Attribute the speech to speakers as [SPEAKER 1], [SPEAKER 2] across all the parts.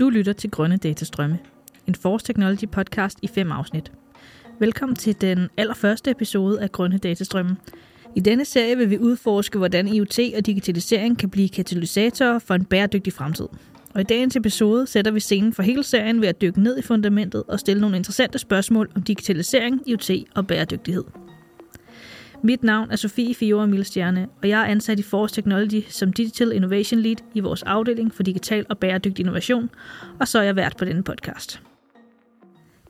[SPEAKER 1] Du lytter til Grønne Datastrømme, en Force Technology podcast i fem afsnit. Velkommen til den allerførste episode af Grønne Datastrømme. I denne serie vil vi udforske, hvordan IoT og digitalisering kan blive katalysatorer for en bæredygtig fremtid. Og i dagens episode sætter vi scenen for hele serien ved at dykke ned i fundamentet og stille nogle interessante spørgsmål om digitalisering, IoT og bæredygtighed. Mit navn er Sofie Fiora Milstjerne, og jeg er ansat i Force Technology som Digital Innovation Lead i vores afdeling for digital og bæredygtig innovation, og så er jeg vært på denne podcast.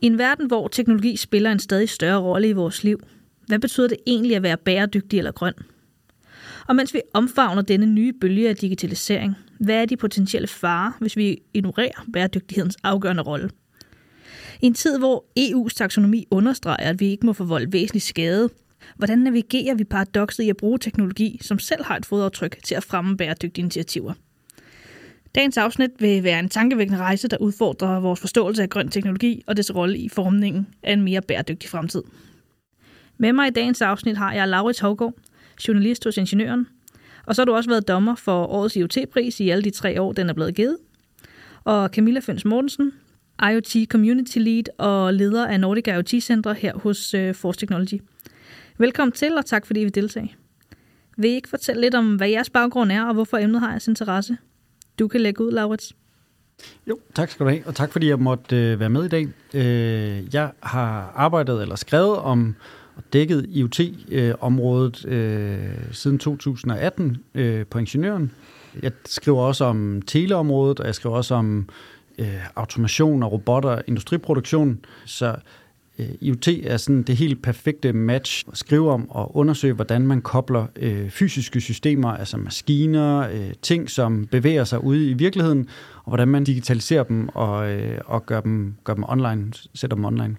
[SPEAKER 1] I en verden, hvor teknologi spiller en stadig større rolle i vores liv, hvad betyder det egentlig at være bæredygtig eller grøn? Og mens vi omfavner denne nye bølge af digitalisering, hvad er de potentielle farer, hvis vi ignorerer bæredygtighedens afgørende rolle? I en tid, hvor EU's taksonomi understreger, at vi ikke må forvolde væsentlig skade, hvordan navigerer vi paradokset i at bruge teknologi, som selv har et fodaftryk til at fremme bæredygtige initiativer? Dagens afsnit vil være en tankevækkende rejse, der udfordrer vores forståelse af grøn teknologi og dets rolle i formningen af en mere bæredygtig fremtid. Med mig i dagens afsnit har jeg Laurits Hovgaard, journalist hos Ingeniøren, og så har du også været dommer for årets IoT-pris i alle de tre år, den er blevet givet. Og Camilla Føns Mortensen, IoT Community Lead og leder af Nordic IoT Center her hos øh, Force Technology. Velkommen til, og tak fordi I vil deltage. Vil I ikke fortælle lidt om, hvad jeres baggrund er, og hvorfor emnet har jeres interesse? Du kan lægge ud, Laurits.
[SPEAKER 2] Jo, tak skal du have, og tak fordi jeg måtte øh, være med i dag. Øh, jeg har arbejdet eller skrevet om og dækket IoT-området øh, øh, siden 2018 øh, på Ingeniøren. Jeg skriver også om teleområdet, og jeg skriver også om øh, automation og robotter, industriproduktion. Så IoT er sådan det helt perfekte match at skrive om og undersøge, hvordan man kobler øh, fysiske systemer, altså maskiner, øh, ting, som bevæger sig ude i virkeligheden, og hvordan man digitaliserer dem og, øh, og gør, dem, gør dem online, sætter dem online.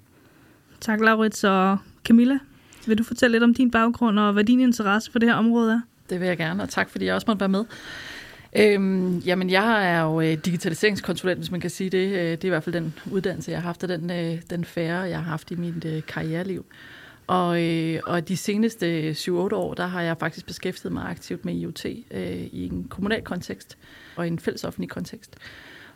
[SPEAKER 1] Tak, Laurits og Camilla. Vil du fortælle lidt om din baggrund og hvad din interesse for det her område er?
[SPEAKER 3] Det vil jeg gerne, og tak fordi jeg også måtte være med. Øhm, jamen, jeg er jo øh, digitaliseringskonsulent, hvis man kan sige det. Øh, det er i hvert fald den uddannelse, jeg har haft, og den, øh, den færre, jeg har haft i mit øh, karriereliv. Og, øh, og de seneste øh, 7-8 år, der har jeg faktisk beskæftiget mig aktivt med IoT øh, i en kommunal kontekst og i en fællesoffentlig kontekst.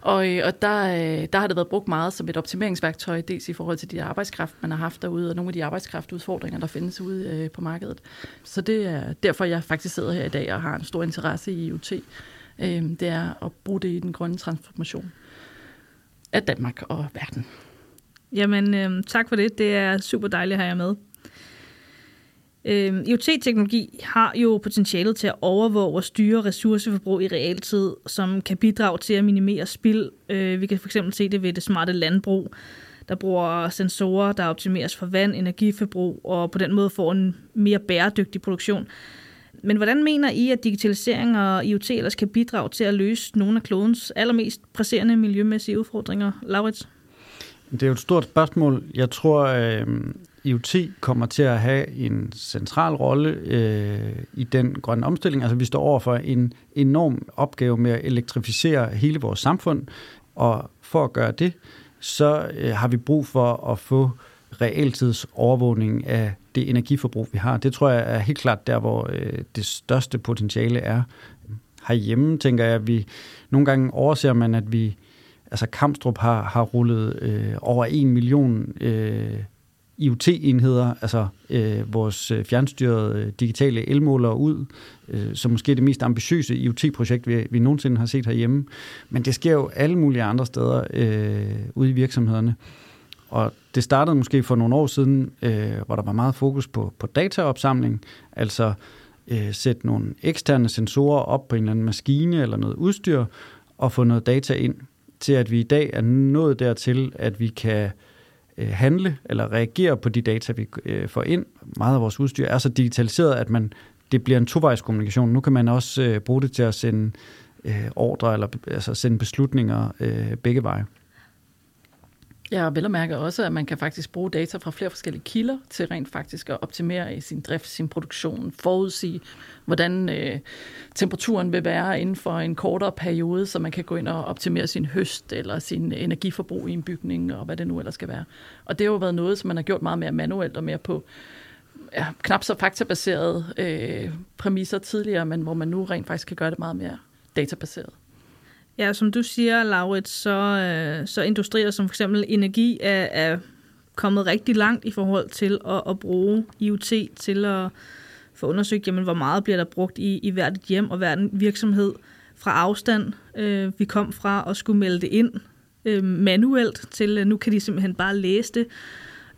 [SPEAKER 3] Og, øh, og der, øh, der har det været brugt meget som et optimeringsværktøj, dels i forhold til de arbejdskraft, man har haft derude, og nogle af de arbejdskraftudfordringer, der findes ude øh, på markedet. Så det er derfor, jeg faktisk sidder her i dag og har en stor interesse i IoT. Øhm, det er at bruge det i den grønne transformation af Danmark og verden.
[SPEAKER 1] Jamen, øh, tak for det. Det er super dejligt at have jer med. Øh, IoT-teknologi har jo potentialet til at overvåge og styre ressourceforbrug i realtid, som kan bidrage til at minimere spild. Øh, vi kan fx se det ved det smarte landbrug, der bruger sensorer, der optimeres for vand, energiforbrug, og på den måde får en mere bæredygtig produktion. Men hvordan mener I, at digitalisering og IoT ellers kan bidrage til at løse nogle af klodens allermest presserende miljømæssige udfordringer? Laurits?
[SPEAKER 2] Det er jo et stort spørgsmål. Jeg tror, øh, IoT kommer til at have en central rolle øh, i den grønne omstilling. Altså vi står over for en enorm opgave med at elektrificere hele vores samfund, og for at gøre det, så øh, har vi brug for at få realtids overvågning af det energiforbrug, vi har. Det tror jeg er helt klart der, hvor øh, det største potentiale er. Herhjemme tænker jeg, at vi nogle gange overser man, at vi, altså Kamstrup har, har rullet øh, over en million øh, IoT-enheder, altså øh, vores øh, fjernstyrede øh, digitale elmålere ud, øh, som måske er det mest ambitiøse IoT-projekt, vi, vi nogensinde har set herhjemme. Men det sker jo alle mulige andre steder øh, ude i virksomhederne. Og det startede måske for nogle år siden, øh, hvor der var meget fokus på, på dataopsamling, altså øh, sætte nogle eksterne sensorer op på en eller anden maskine eller noget udstyr, og få noget data ind, til at vi i dag er nået dertil, at vi kan øh, handle eller reagere på de data, vi øh, får ind. Meget af vores udstyr er så digitaliseret, at man det bliver en tovejskommunikation. Nu kan man også øh, bruge det til at sende øh, ordre eller altså sende beslutninger øh, begge veje.
[SPEAKER 3] Ja, og vel at mærke også, at man kan faktisk bruge data fra flere forskellige kilder til rent faktisk at optimere i sin drift, sin produktion, forudsige, hvordan øh, temperaturen vil være inden for en kortere periode, så man kan gå ind og optimere sin høst eller sin energiforbrug i en bygning, og hvad det nu ellers skal være. Og det har jo været noget, som man har gjort meget mere manuelt og mere på ja, knap så faktabaserede øh, præmisser tidligere, men hvor man nu rent faktisk kan gøre det meget mere databaseret.
[SPEAKER 1] Ja, som du siger, Laurits, så, øh, så industrier som for eksempel energi er, er kommet rigtig langt i forhold til at, at bruge IoT til at få undersøgt, jamen, hvor meget bliver der brugt i, i hvert et hjem og hver virksomhed fra afstand. Øh, vi kom fra at skulle melde det ind øh, manuelt til, øh, nu kan de simpelthen bare læse det.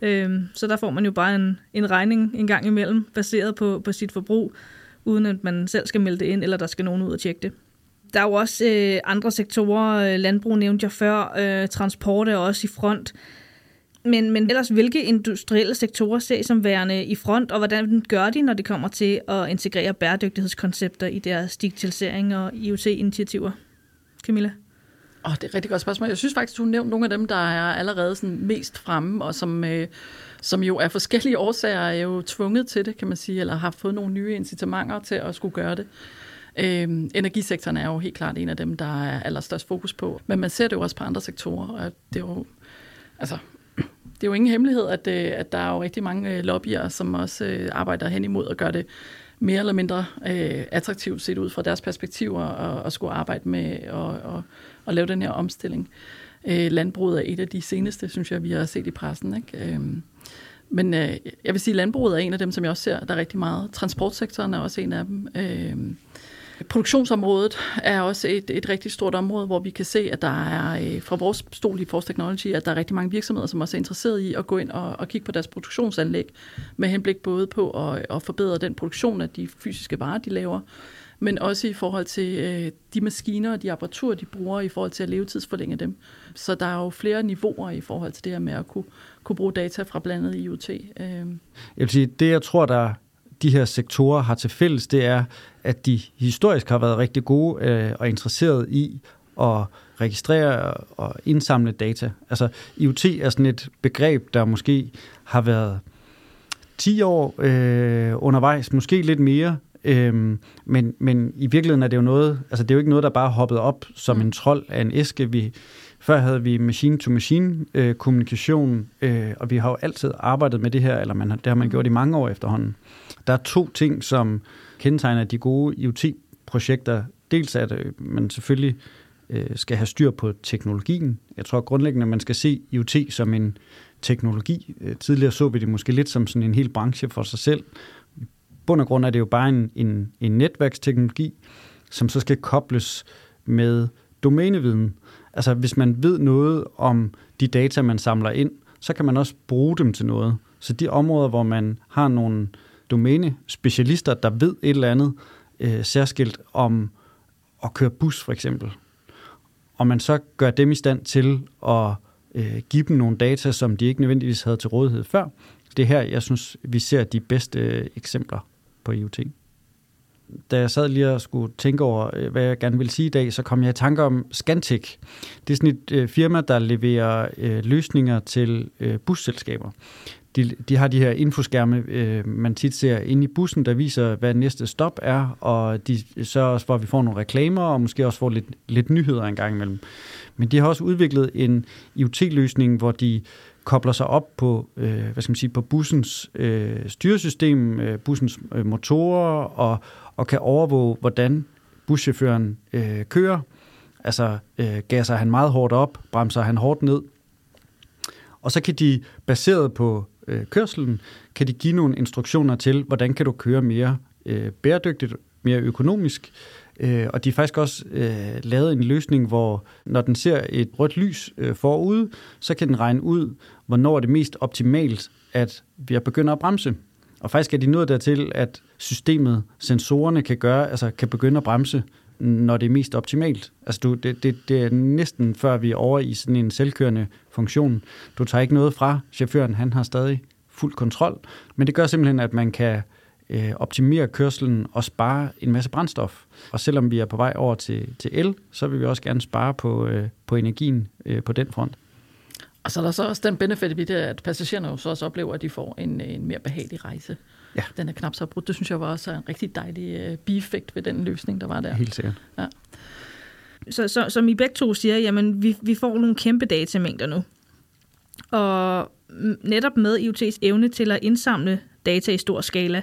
[SPEAKER 1] Øh, så der får man jo bare en, en regning en gang imellem, baseret på, på sit forbrug, uden at man selv skal melde det ind, eller der skal nogen ud og tjekke det. Der er jo også øh, andre sektorer, øh, landbrug nævnte jeg før, øh, transport er også i front. Men, men ellers, hvilke industrielle sektorer ser I som værende i front, og hvordan gør de, når det kommer til at integrere bæredygtighedskoncepter i deres digitalisering og IoT-initiativer? Camilla?
[SPEAKER 3] Oh, det er et rigtig godt spørgsmål. Jeg synes faktisk, du nævnte nogle af dem, der er allerede sådan mest fremme, og som, øh, som jo af forskellige årsager er jo tvunget til det, kan man sige, eller har fået nogle nye incitamenter til at skulle gøre det. Øhm, energisektoren er jo helt klart en af dem, der er allerstørst fokus på. Men man ser det jo også på andre sektorer, og det er jo, altså, det er jo ingen hemmelighed, at, øh, at der er jo rigtig mange øh, lobbyer, som også øh, arbejder hen imod at gøre det mere eller mindre øh, attraktivt set ud fra deres perspektiver og, og skulle arbejde med at og, og lave den her omstilling. Øh, landbruget er et af de seneste, synes jeg, vi har set i pressen. Ikke? Øh, men øh, jeg vil sige, at landbruget er en af dem, som jeg også ser, der er rigtig meget. Transportsektoren er også en af dem. Øh, Produktionsområdet er også et, et rigtig stort område, hvor vi kan se, at der er øh, fra vores stol i Force Technology, at der er rigtig mange virksomheder, som også er interesseret i at gå ind og, og kigge på deres produktionsanlæg, med henblik både på at, at forbedre den produktion af de fysiske varer, de laver, men også i forhold til øh, de maskiner og de apparaturer, de bruger i forhold til at levetidsforlænge dem. Så der er jo flere niveauer i forhold til det her med at kunne, kunne bruge data fra blandet IoT. Øh. Jeg
[SPEAKER 2] vil sige, det jeg tror, der de her sektorer har til fælles, det er, at de historisk har været rigtig gode øh, og interesseret i at registrere og indsamle data. Altså IoT er sådan et begreb, der måske har været 10 år øh, undervejs, måske lidt mere, Øhm, men, men i virkeligheden er det jo noget, altså det er jo ikke noget, der bare er hoppet op som mm. en trold af en æske. Vi, før havde vi machine-to-machine øh, kommunikation, øh, og vi har jo altid arbejdet med det her, eller man, det har man mm. gjort i mange år efterhånden. Der er to ting, som kendetegner de gode IoT-projekter. Dels er det, man selvfølgelig øh, skal have styr på teknologien. Jeg tror grundlæggende, at man skal se IoT som en teknologi. Øh, tidligere så vi det måske lidt som sådan en hel branche for sig selv. I bund og grund er det jo bare en, en, en netværksteknologi, som så skal kobles med domæneviden. Altså hvis man ved noget om de data, man samler ind, så kan man også bruge dem til noget. Så de områder, hvor man har nogle domæne-specialister, der ved et eller andet øh, særskilt om at køre bus for eksempel, og man så gør dem i stand til at øh, give dem nogle data, som de ikke nødvendigvis havde til rådighed før. Det er her, jeg synes, vi ser de bedste øh, eksempler på IoT da jeg sad lige og skulle tænke over, øh, hvad jeg gerne vil sige i dag, så kom jeg i tanke om Scantic. Det er sådan et øh, firma, der leverer øh, løsninger til øh, busselskaber. De, de har de her infoskærme, øh, man tit ser inde i bussen, der viser, hvad næste stop er, og de sørger også for, at vi får nogle reklamer, og måske også får lidt, lidt nyheder en gang imellem. Men de har også udviklet en IoT-løsning, hvor de kobler sig op på, øh, hvad skal man sige, på bussens øh, styresystem, øh, bussens øh, motorer, og, og kan overvåge, hvordan buschaufføren øh, kører. Altså, øh, gasser han meget hårdt op, bremser han hårdt ned. Og så kan de, baseret på øh, kørselen, kan de give nogle instruktioner til, hvordan kan du køre mere øh, bæredygtigt, mere økonomisk. Øh, og de har faktisk også øh, lavet en løsning, hvor når den ser et rødt lys øh, forude, så kan den regne ud, hvornår er det mest optimalt, at vi begynder at bremse. Og faktisk er de nået dertil, at systemet, sensorerne kan gøre, altså kan begynde at bremse, når det er mest optimalt. Altså du, det, det, det er næsten før vi er over i sådan en selvkørende funktion. Du tager ikke noget fra chaufføren, han har stadig fuld kontrol, men det gør simpelthen, at man kan øh, optimere kørselen og spare en masse brændstof. Og selvom vi er på vej over til, til el, så vil vi også gerne spare på, øh, på energien øh, på den front.
[SPEAKER 3] Og så er der så også den benefit ved det, at passagererne jo så også oplever, at de får en, en mere behagelig rejse. Ja. Den er knap så brudt. Det synes jeg var også en rigtig dejlig uh, bieffekt ved den løsning, der var der.
[SPEAKER 2] Helt sikkert. Ja.
[SPEAKER 1] Så, så, som I begge to siger, jamen vi, vi får nogle kæmpe datamængder nu. Og netop med IoT's evne til at indsamle data i stor skala,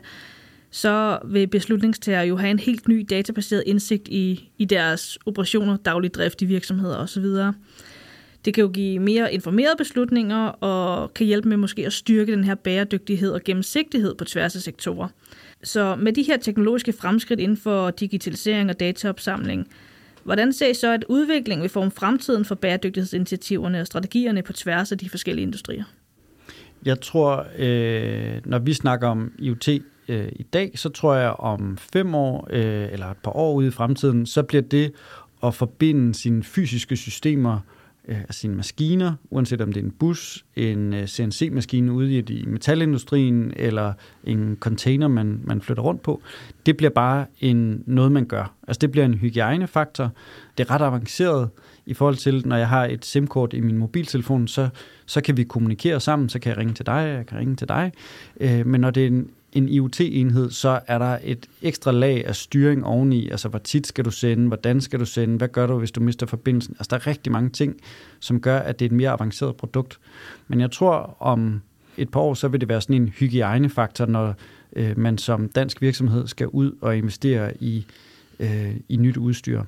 [SPEAKER 1] så vil beslutningstager jo have en helt ny databaseret indsigt i, i deres operationer, daglig drift i virksomheder osv. Det kan jo give mere informerede beslutninger og kan hjælpe med måske at styrke den her bæredygtighed og gennemsigtighed på tværs af sektorer. Så med de her teknologiske fremskridt inden for digitalisering og dataopsamling, hvordan ser I så, at udviklingen vil forme fremtiden for bæredygtighedsinitiativerne og strategierne på tværs af de forskellige industrier?
[SPEAKER 2] Jeg tror, øh, når vi snakker om IoT øh, i dag, så tror jeg om fem år øh, eller et par år ude i fremtiden, så bliver det at forbinde sine fysiske systemer øh, af sine maskiner, uanset om det er en bus, en øh, CNC-maskine ude i, i metalindustrien, eller en container, man, man flytter rundt på. Det bliver bare en, noget, man gør. Altså det bliver en hygiejnefaktor. Det er ret avanceret i forhold til, når jeg har et SIM-kort i min mobiltelefon, så, så kan vi kommunikere sammen, så kan jeg ringe til dig, jeg kan ringe til dig. Øh, men når det er en en IoT-enhed, så er der et ekstra lag af styring oveni. Altså, hvor tit skal du sende? Hvordan skal du sende? Hvad gør du, hvis du mister forbindelsen? Altså, der er rigtig mange ting, som gør, at det er et mere avanceret produkt. Men jeg tror, om et par år, så vil det være sådan en hygiejnefaktor, når øh, man som dansk virksomhed skal ud og investere i, øh, i nyt udstyr.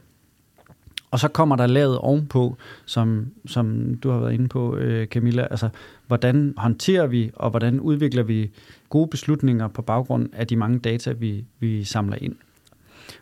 [SPEAKER 2] Og så kommer der lavet ovenpå, som, som du har været inde på, øh, Camilla, altså hvordan håndterer vi, og hvordan udvikler vi gode beslutninger på baggrund af de mange data, vi, vi samler ind.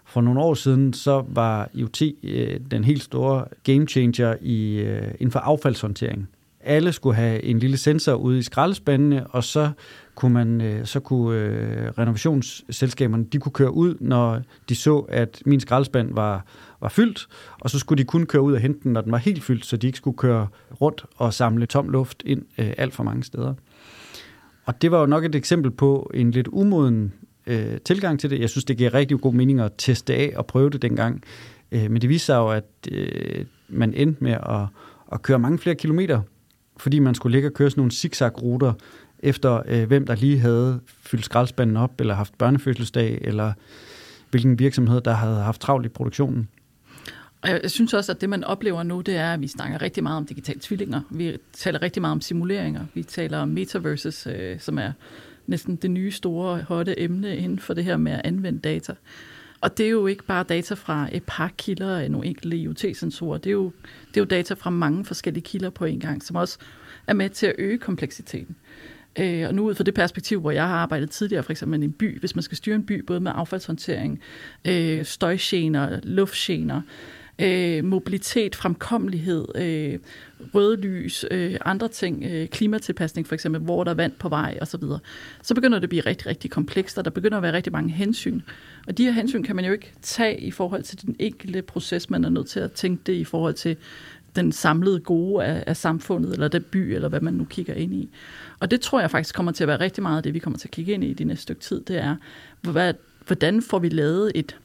[SPEAKER 2] For nogle år siden, så var IoT øh, den helt store game changer i, øh, inden for affaldshåndtering. Alle skulle have en lille sensor ude i skraldespandene, og så kunne man øh, så kunne øh, renovationsselskaberne de kunne køre ud, når de så, at min skraldespand var, var fyldt, og så skulle de kun køre ud og hente den, når den var helt fyldt, så de ikke skulle køre rundt og samle tom luft ind øh, alt for mange steder. Og det var jo nok et eksempel på en lidt umoden øh, tilgang til det. Jeg synes, det giver rigtig god mening at teste af og prøve det dengang. Øh, men det viser sig jo, at øh, man endte med at, at køre mange flere kilometer, fordi man skulle ligge og køre sådan nogle zigzag-ruter, efter øh, hvem der lige havde fyldt skraldespanden op, eller haft børnefødselsdag, eller hvilken virksomhed, der havde haft travlt i produktionen.
[SPEAKER 3] Og jeg synes også, at det, man oplever nu, det er, at vi snakker rigtig meget om digitale tvillinger. Vi taler rigtig meget om simuleringer. Vi taler om metaverses, øh, som er næsten det nye store, hotte emne inden for det her med at anvende data. Og det er jo ikke bare data fra et par kilder af nogle enkelte IoT-sensorer. Det er, jo, det er jo data fra mange forskellige kilder på en gang, som også er med til at øge kompleksiteten. Øh, og nu ud fra det perspektiv, hvor jeg har arbejdet tidligere, for eksempel i en by, hvis man skal styre en by, både med affaldshåndtering, øh, støjgener, luftgener, øh, mobilitet, fremkommelighed, øh, røde lys, øh, andre ting, øh, klimatilpasning for eksempel, hvor der er vand på vej osv., så, så begynder det at blive rigtig, rigtig komplekst, og der begynder at være rigtig mange hensyn. Og de her hensyn kan man jo ikke tage i forhold til den enkelte proces, man er nødt til at tænke det i forhold til den samlede gode af, af samfundet, eller den by, eller hvad man nu kigger ind i. Og det tror jeg faktisk kommer til at være rigtig meget af det, vi kommer til at kigge ind i i de næste stykke tid, det er, hvad, hvordan får vi lavet et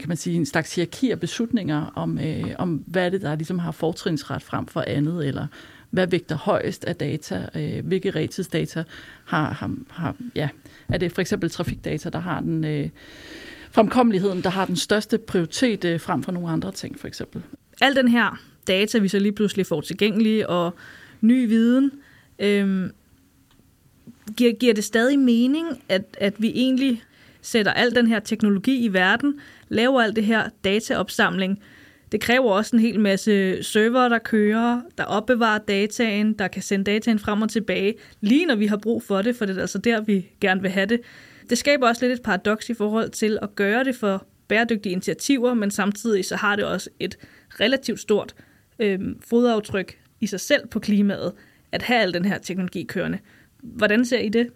[SPEAKER 3] kan man sige, en slags hierarki af beslutninger om, øh, om hvad det, der ligesom har fortrinsret frem for andet, eller hvad vægter højest af data, øh, hvilke retidsdata har, har, har, ja, er det for eksempel trafikdata, der har den øh, fremkommeligheden, der har den største prioritet øh, frem for nogle andre ting, for eksempel.
[SPEAKER 1] Al den her data, vi så lige pludselig får tilgængelige, og ny viden, Øhm, giver, giver det stadig mening, at, at vi egentlig sætter al den her teknologi i verden, laver alt det her dataopsamling. Det kræver også en hel masse server, der kører, der opbevarer dataen, der kan sende dataen frem og tilbage, lige når vi har brug for det, for det er altså der, vi gerne vil have det. Det skaber også lidt et paradoks i forhold til at gøre det for bæredygtige initiativer, men samtidig så har det også et relativt stort øh, fodaftryk i sig selv på klimaet, at have al den her teknologi kørende. Hvordan ser I det?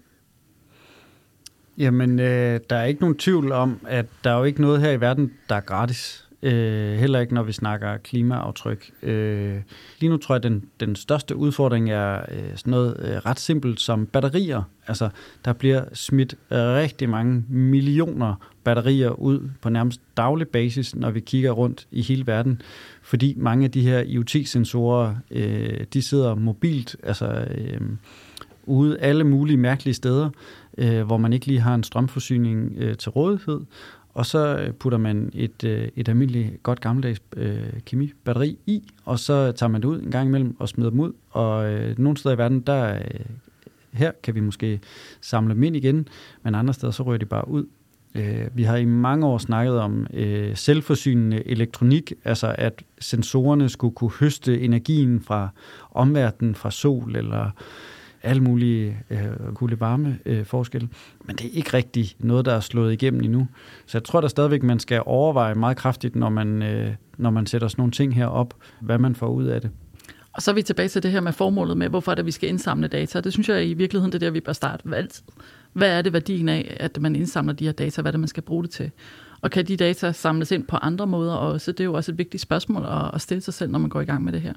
[SPEAKER 2] Jamen, øh, der er ikke nogen tvivl om, at der er jo ikke noget her i verden, der er gratis. Øh, heller ikke, når vi snakker klimaaftryk. Øh, lige nu tror jeg, at den, den største udfordring er øh, sådan noget øh, ret simpelt som batterier. Altså, der bliver smidt rigtig mange millioner batterier ud på nærmest daglig basis, når vi kigger rundt i hele verden. Fordi mange af de her IoT-sensorer, øh, de sidder mobilt, altså øh, ude alle mulige mærkelige steder øh, hvor man ikke lige har en strømforsyning øh, til rådighed, og så øh, putter man et, øh, et almindeligt godt gammeldags øh, kemibatteri i, og så tager man det ud en gang imellem og smider dem ud, og øh, nogle steder i verden, der øh, her kan vi måske samle dem ind igen, men andre steder så ryger de bare ud. Øh, vi har i mange år snakket om øh, selvforsynende elektronik, altså at sensorerne skulle kunne høste energien fra omverdenen, fra sol eller alle mulige øh, kulde varme øh, forskelle. Men det er ikke rigtig noget, der er slået igennem endnu. Så jeg tror da stadigvæk, man skal overveje meget kraftigt, når man, øh, når man sætter sådan nogle ting her op, hvad man får ud af det.
[SPEAKER 3] Og så er vi tilbage til det her med formålet med, hvorfor det, vi skal indsamle data. Det synes jeg i virkeligheden, det er der, vi bør starte altid. Hvad er det værdien af, at man indsamler de her data? Hvad er det, man skal bruge det til? Og kan de data samles ind på andre måder også? Det er jo også et vigtigt spørgsmål at stille sig selv, når man går i gang med det her.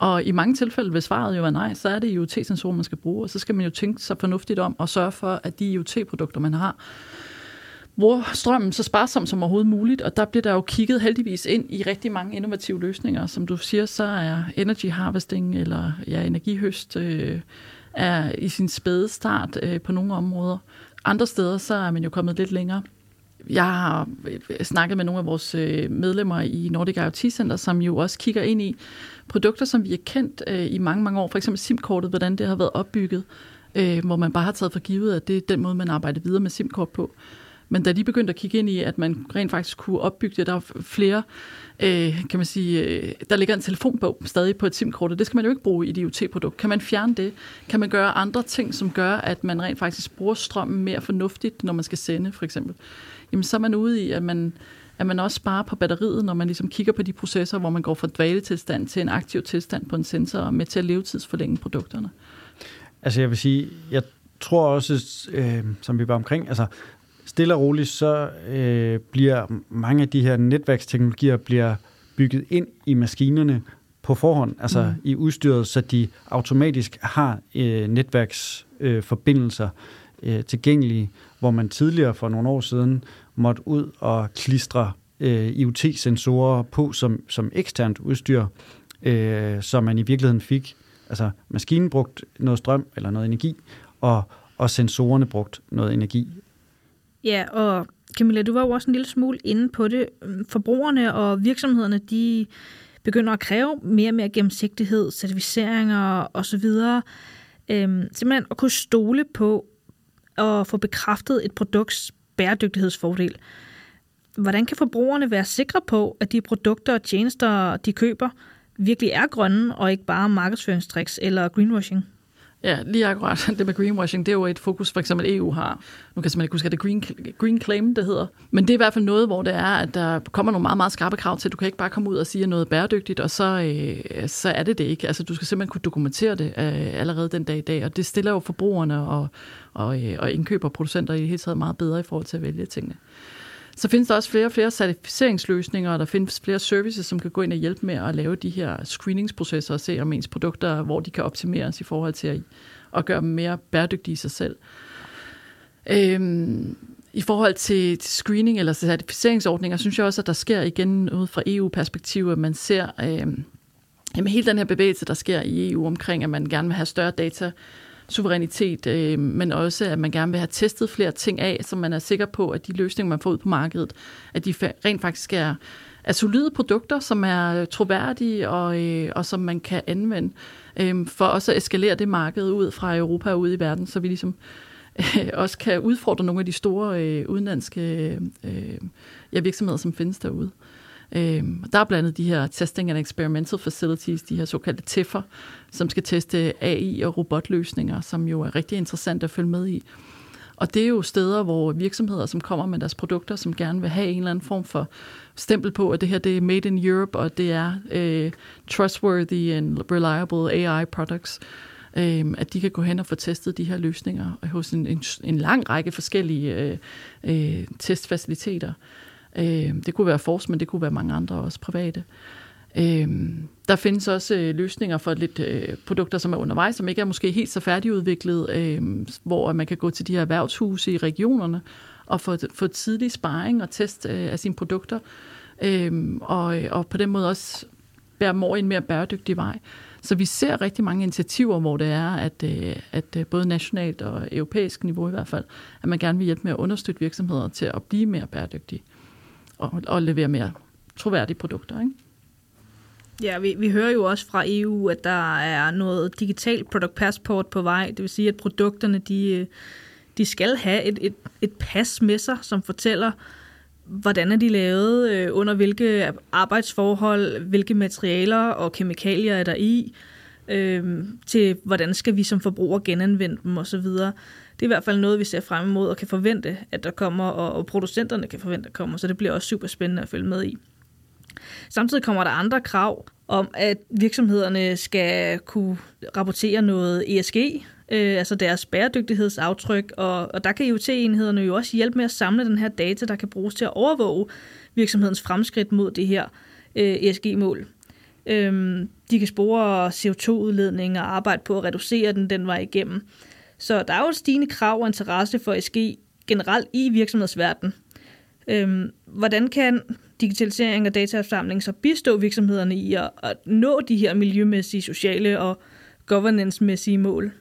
[SPEAKER 3] Og i mange tilfælde, hvis svaret jo er nej, så er det IoT-sensorer, man skal bruge, og så skal man jo tænke sig fornuftigt om og sørge for, at de IoT-produkter, man har, bruger strømmen så sparsomt som overhovedet muligt, og der bliver der jo kigget heldigvis ind i rigtig mange innovative løsninger. Som du siger, så er energy harvesting eller ja, energihøst øh, er i sin spæde start øh, på nogle områder. Andre steder, så er man jo kommet lidt længere. Jeg har øh, snakket med nogle af vores øh, medlemmer i Nordic IoT Center, som jo også kigger ind i produkter, som vi har kendt øh, i mange, mange år. For eksempel SIM-kortet, hvordan det har været opbygget, øh, hvor man bare har taget for givet, at det er den måde, man arbejder videre med SIM-kort på. Men da de begyndte at kigge ind i, at man rent faktisk kunne opbygge det, der er flere, øh, kan man sige, øh, der ligger en telefonbog stadig på et SIM-kort, og det skal man jo ikke bruge i et IoT-produkt. Kan man fjerne det? Kan man gøre andre ting, som gør, at man rent faktisk bruger strømmen mere fornuftigt, når man skal sende, for eksempel? Jamen, så er man ude i, at man, at man også sparer på batteriet, når man ligesom kigger på de processer, hvor man går fra dvaletilstand til en aktiv tilstand på en sensor, og med til at levetidsforlænge produkterne.
[SPEAKER 2] Altså jeg vil sige, jeg tror også, øh, som vi var omkring, altså stille og roligt, så øh, bliver mange af de her netværksteknologier bliver bygget ind i maskinerne på forhånd, altså mm. i udstyret, så de automatisk har øh, netværksforbindelser øh, øh, tilgængelige, hvor man tidligere for nogle år siden måtte ud og klistre øh, IoT-sensorer på som, som eksternt udstyr, øh, så man i virkeligheden fik, altså maskinen brugt noget strøm eller noget energi, og, og sensorerne brugt noget energi.
[SPEAKER 1] Ja, og Camilla, du var jo også en lille smule inde på det. Forbrugerne og virksomhederne, de begynder at kræve mere og mere gennemsigtighed, certificeringer osv. Øhm, simpelthen at kunne stole på at få bekræftet et produkts bæredygtighedsfordel. Hvordan kan forbrugerne være sikre på, at de produkter og tjenester, de køber, virkelig er grønne og ikke bare markedsføringstricks eller greenwashing?
[SPEAKER 3] Ja, lige akkurat det med greenwashing, det er jo et fokus, for eksempel EU har. Nu kan jeg simpelthen ikke huske, at det er green, green claim, det hedder. Men det er i hvert fald noget, hvor det er, at der kommer nogle meget, meget skarpe krav til, at du kan ikke bare komme ud og sige noget bæredygtigt, og så, øh, så er det det ikke. Altså, du skal simpelthen kunne dokumentere det øh, allerede den dag i dag, og det stiller jo forbrugerne og, og, øh, og indkøber og producenter i det hele taget meget bedre i forhold til at vælge tingene. Så findes der også flere og flere certificeringsløsninger, og der findes flere services, som kan gå ind og hjælpe med at lave de her screeningsprocesser og se om ens produkter, hvor de kan optimeres i forhold til at, at gøre dem mere bæredygtige i sig selv. Øhm, I forhold til, til screening eller certificeringsordninger, synes jeg også, at der sker igen ud fra EU-perspektiv, at man ser øhm, jamen, hele den her bevægelse, der sker i EU omkring, at man gerne vil have større data suverænitet, øh, men også at man gerne vil have testet flere ting af, så man er sikker på, at de løsninger, man får ud på markedet, at de rent faktisk er, er solide produkter, som er øh, troværdige og, øh, og som man kan anvende, øh, for også at eskalere det marked ud fra Europa og ud i verden, så vi ligesom øh, også kan udfordre nogle af de store øh, udenlandske øh, ja, virksomheder, som findes derude. Øh, Øh, der er blandt andet de her Testing and Experimental Facilities, de her såkaldte TEF'er, som skal teste AI og robotløsninger, som jo er rigtig interessant at følge med i. Og det er jo steder, hvor virksomheder, som kommer med deres produkter, som gerne vil have en eller anden form for stempel på, at det her det er made in Europe, og det er øh, trustworthy and reliable AI products, øh, at de kan gå hen og få testet de her løsninger hos en, en, en lang række forskellige øh, øh, testfaciliteter. Øh, det kunne være Fors, men det kunne være mange andre også private. Øh, der findes også øh, løsninger for lidt øh, produkter, som er undervejs, som ikke er måske helt så færdigudviklet, øh, hvor man kan gå til de her erhvervshuse i regionerne og få, få tidlig sparring og test øh, af sine produkter, øhm, øh, og, og på den måde også bære mor i en mere bæredygtig vej. Så vi ser rigtig mange initiativer, hvor det er, at, øh, at øh, både nationalt og europæisk niveau i hvert fald, at man gerne vil hjælpe med at understøtte virksomheder til at blive mere bæredygtige og, og levere mere troværdige produkter. Ikke?
[SPEAKER 1] Ja, vi, vi hører jo også fra EU, at der er noget digital product passport på vej. Det vil sige, at produkterne de, de skal have et, et, et pas med sig, som fortæller, hvordan er de lavet, øh, under hvilke arbejdsforhold, hvilke materialer og kemikalier er der i, øh, til hvordan skal vi som forbrugere genanvende dem osv. Det er i hvert fald noget, vi ser frem imod og kan forvente, at der kommer, og, og producenterne kan forvente, at der kommer, så det bliver også super spændende at følge med i. Samtidig kommer der andre krav om, at virksomhederne skal kunne rapportere noget ESG, øh, altså deres bæredygtighedsaftryk, og, og der kan IoT-enhederne jo også hjælpe med at samle den her data, der kan bruges til at overvåge virksomhedens fremskridt mod det her øh, ESG-mål. Øhm, de kan spore CO2-udledning og arbejde på at reducere den den vej igennem. Så der er jo et stigende krav og interesse for ESG generelt i virksomhedsverdenen. Øhm, hvordan kan digitalisering og dataopsamling så bistå virksomhederne i at, at nå de her miljømæssige, sociale og governance-mæssige mål?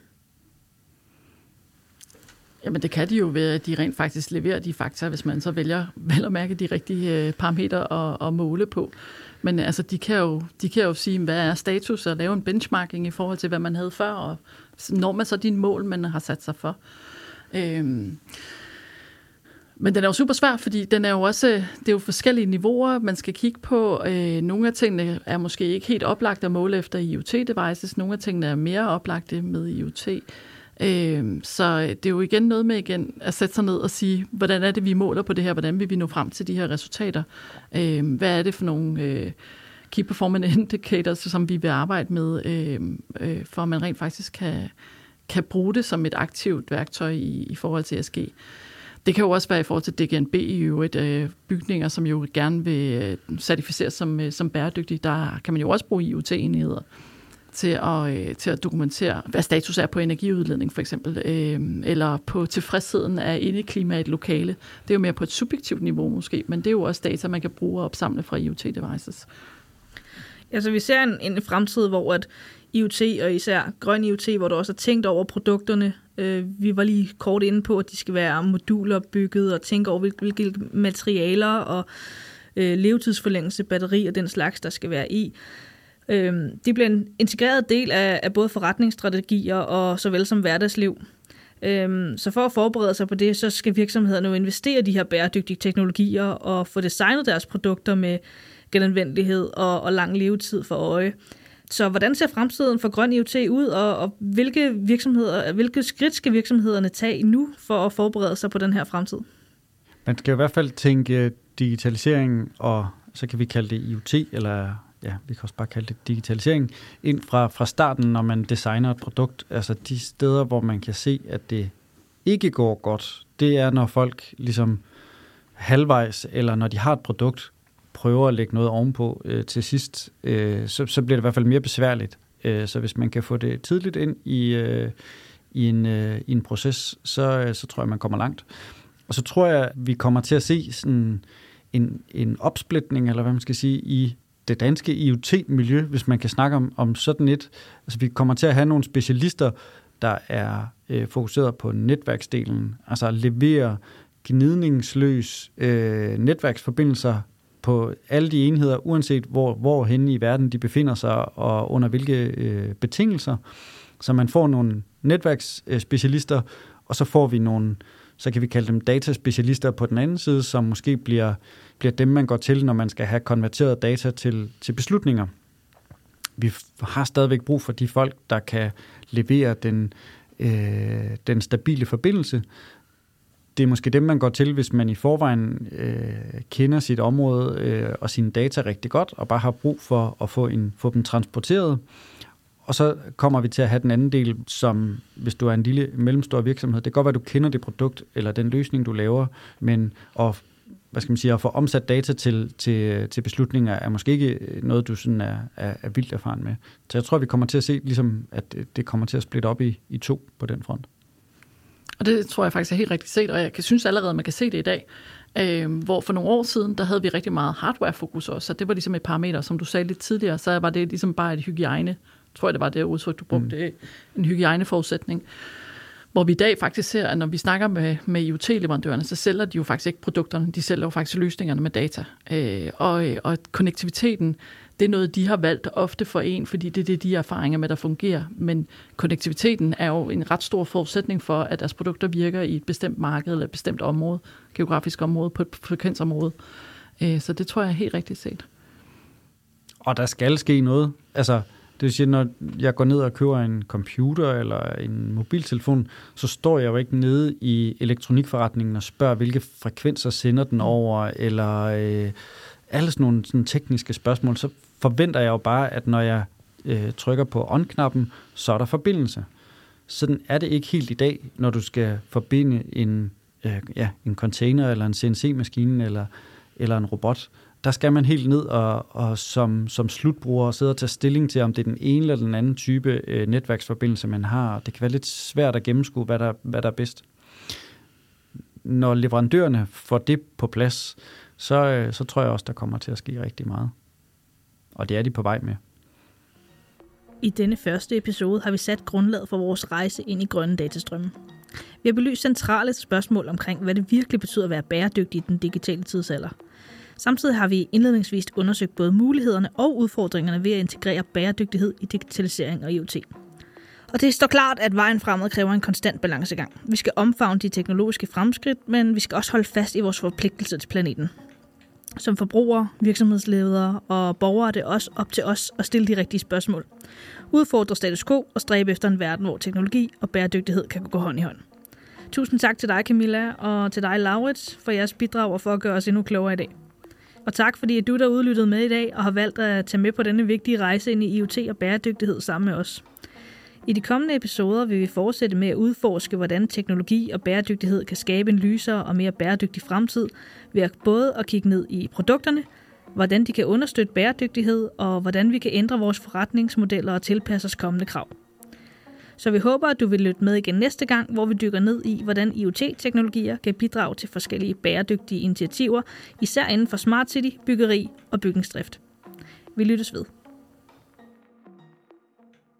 [SPEAKER 3] Jamen det kan de jo ved, at de rent faktisk leverer de fakta, hvis man så vælger vel at mærke de rigtige øh, parametre at, at måle på. Men altså, de kan, jo, de kan jo sige, hvad er status, og lave en benchmarking i forhold til, hvad man havde før, og når man så dine mål, man har sat sig for. Øhm, men den er jo super svær, fordi den er jo også, øh, det er jo forskellige niveauer, man skal kigge på. Øh, nogle af tingene er måske ikke helt oplagt at måle efter IoT-devices, nogle af tingene er mere oplagte med IoT. Øhm, øh, så det er jo igen noget med igen at sætte sig ned og sige, hvordan er det, vi måler på det her, hvordan vil vi nå frem til de her resultater? Øh, hvad er det for nogle øh, key performance indicators, som vi vil arbejde med, øh, øh, for at man rent faktisk kan, kan bruge det som et aktivt værktøj i, i forhold til ESG. Det kan jo også være i forhold til DGNB i øvrigt, øh, bygninger, som jo gerne vil øh, certificeres som, øh, som bæredygtige. Der kan man jo også bruge IoT-enheder til at, øh, til at dokumentere, hvad status er på energiudledning for eksempel, øh, eller på tilfredsheden af indeklima i et lokale. Det er jo mere på et subjektivt niveau måske, men det er jo også data, man kan bruge og opsamle fra IoT-devices.
[SPEAKER 1] Altså vi ser en, en fremtid, hvor at IoT, og især grøn IoT, hvor du også har tænkt over produkterne. Øh, vi var lige kort inde på, at de skal være moduler bygget, og tænke over, hvilke materialer og øh, levetidsforlængelse, batteri og den slags, der skal være i. Øh, det bliver en integreret del af, af både forretningsstrategier og såvel som hverdagsliv. Øhm, så for at forberede sig på det, så skal virksomhederne jo investere i de her bæredygtige teknologier og få designet deres produkter med genanvendelighed og, og lang levetid for øje. Så hvordan ser fremtiden for grøn IoT ud, og, og hvilke, virksomheder, hvilke skridt skal virksomhederne tage nu for at forberede sig på den her fremtid?
[SPEAKER 2] Man skal i hvert fald tænke digitalisering, og så kan vi kalde det IoT, eller ja, vi kan også bare kalde det digitalisering, ind fra, fra starten, når man designer et produkt. Altså de steder, hvor man kan se, at det ikke går godt, det er, når folk ligesom halvvejs, eller når de har et produkt, prøver at lægge noget ovenpå øh, til sidst, øh, så, så bliver det i hvert fald mere besværligt. Øh, så hvis man kan få det tidligt ind i, øh, i, en, øh, i en proces, så, øh, så tror jeg, man kommer langt. Og så tror jeg, vi kommer til at se sådan en, en opsplitning, eller hvad man skal sige, i det danske IoT-miljø, hvis man kan snakke om, om sådan et. Altså vi kommer til at have nogle specialister, der er øh, fokuseret på netværksdelen, altså at levere gnidningsløs øh, netværksforbindelser på alle de enheder, uanset hvor, hvor henne i verden de befinder sig og under hvilke øh, betingelser. Så man får nogle netværksspecialister, og så får vi nogle, så kan vi kalde dem dataspecialister på den anden side, som måske bliver, bliver dem, man går til, når man skal have konverteret data til, til beslutninger. Vi har stadigvæk brug for de folk, der kan levere den, øh, den stabile forbindelse, det er måske dem, man går til, hvis man i forvejen øh, kender sit område øh, og sine data rigtig godt, og bare har brug for at få, en, få dem transporteret. Og så kommer vi til at have den anden del, som hvis du er en lille mellemstor virksomhed, det kan godt være, at du kender det produkt eller den løsning, du laver, men at, hvad skal man sige, at få omsat data til, til, til beslutninger er måske ikke noget, du sådan er, er, er vildt erfaren med. Så jeg tror, vi kommer til at se, ligesom, at det kommer til at splitte op i, i to på den front.
[SPEAKER 3] Og det tror jeg faktisk er helt rigtigt set, og jeg synes allerede, at man kan se det i dag. Øh, hvor for nogle år siden, der havde vi rigtig meget hardware-fokus også, så det var ligesom et parameter, som du sagde lidt tidligere, så var det ligesom bare et hygiejne, tror jeg det var det udtryk, du brugte, mm. en hygiejneforudsætning. Hvor vi i dag faktisk ser, at når vi snakker med, med IoT-leverandørerne, så sælger de jo faktisk ikke produkterne, de sælger jo faktisk løsningerne med data. Øh, og, og konnektiviteten, det er noget, de har valgt ofte for en, fordi det er det, de erfaringer med, der fungerer. Men konnektiviteten er jo en ret stor forudsætning for, at deres produkter virker i et bestemt marked eller et bestemt område, geografisk område, på et frekvensområde. Øh, så det tror jeg er helt rigtigt set.
[SPEAKER 2] Og der skal ske noget. Altså, det vil sige, når jeg går ned og køber en computer eller en mobiltelefon, så står jeg jo ikke nede i elektronikforretningen og spørger, hvilke frekvenser sender den over, eller øh, alle sådan nogle sådan tekniske spørgsmål. Så forventer jeg jo bare, at når jeg øh, trykker på on-knappen, så er der forbindelse. Sådan er det ikke helt i dag, når du skal forbinde en, øh, ja, en container, eller en CNC-maskine, eller, eller en robot der skal man helt ned og, og som, som slutbruger sidde og tage stilling til, om det er den ene eller den anden type øh, netværksforbindelse, man har. Det kan være lidt svært at gennemskue, hvad der, hvad der er bedst. Når leverandørerne får det på plads, så, øh, så tror jeg også, der kommer til at ske rigtig meget. Og det er de på vej med.
[SPEAKER 1] I denne første episode har vi sat grundlaget for vores rejse ind i grønne datastrømme. Vi har belyst centrale spørgsmål omkring, hvad det virkelig betyder at være bæredygtig i den digitale tidsalder – Samtidig har vi indledningsvis undersøgt både mulighederne og udfordringerne ved at integrere bæredygtighed i digitalisering og IoT. Og det står klart, at vejen fremad kræver en konstant balancegang. Vi skal omfavne de teknologiske fremskridt, men vi skal også holde fast i vores forpligtelse til planeten. Som forbrugere, virksomhedsledere og borgere er det også op til os at stille de rigtige spørgsmål. Udfordre status quo og stræbe efter en verden, hvor teknologi og bæredygtighed kan gå hånd i hånd. Tusind tak til dig, Camilla, og til dig, Laurits, for jeres bidrag og for at gøre os endnu klogere i dag. Og tak fordi du der udlyttede med i dag og har valgt at tage med på denne vigtige rejse ind i IoT og bæredygtighed sammen med os. I de kommende episoder vil vi fortsætte med at udforske, hvordan teknologi og bæredygtighed kan skabe en lysere og mere bæredygtig fremtid, ved at både at kigge ned i produkterne, hvordan de kan understøtte bæredygtighed, og hvordan vi kan ændre vores forretningsmodeller og tilpasse os kommende krav. Så vi håber, at du vil lytte med igen næste gang, hvor vi dykker ned i, hvordan IoT-teknologier kan bidrage til forskellige bæredygtige initiativer, især inden for smart city, byggeri og bygningsdrift. Vi lyttes ved.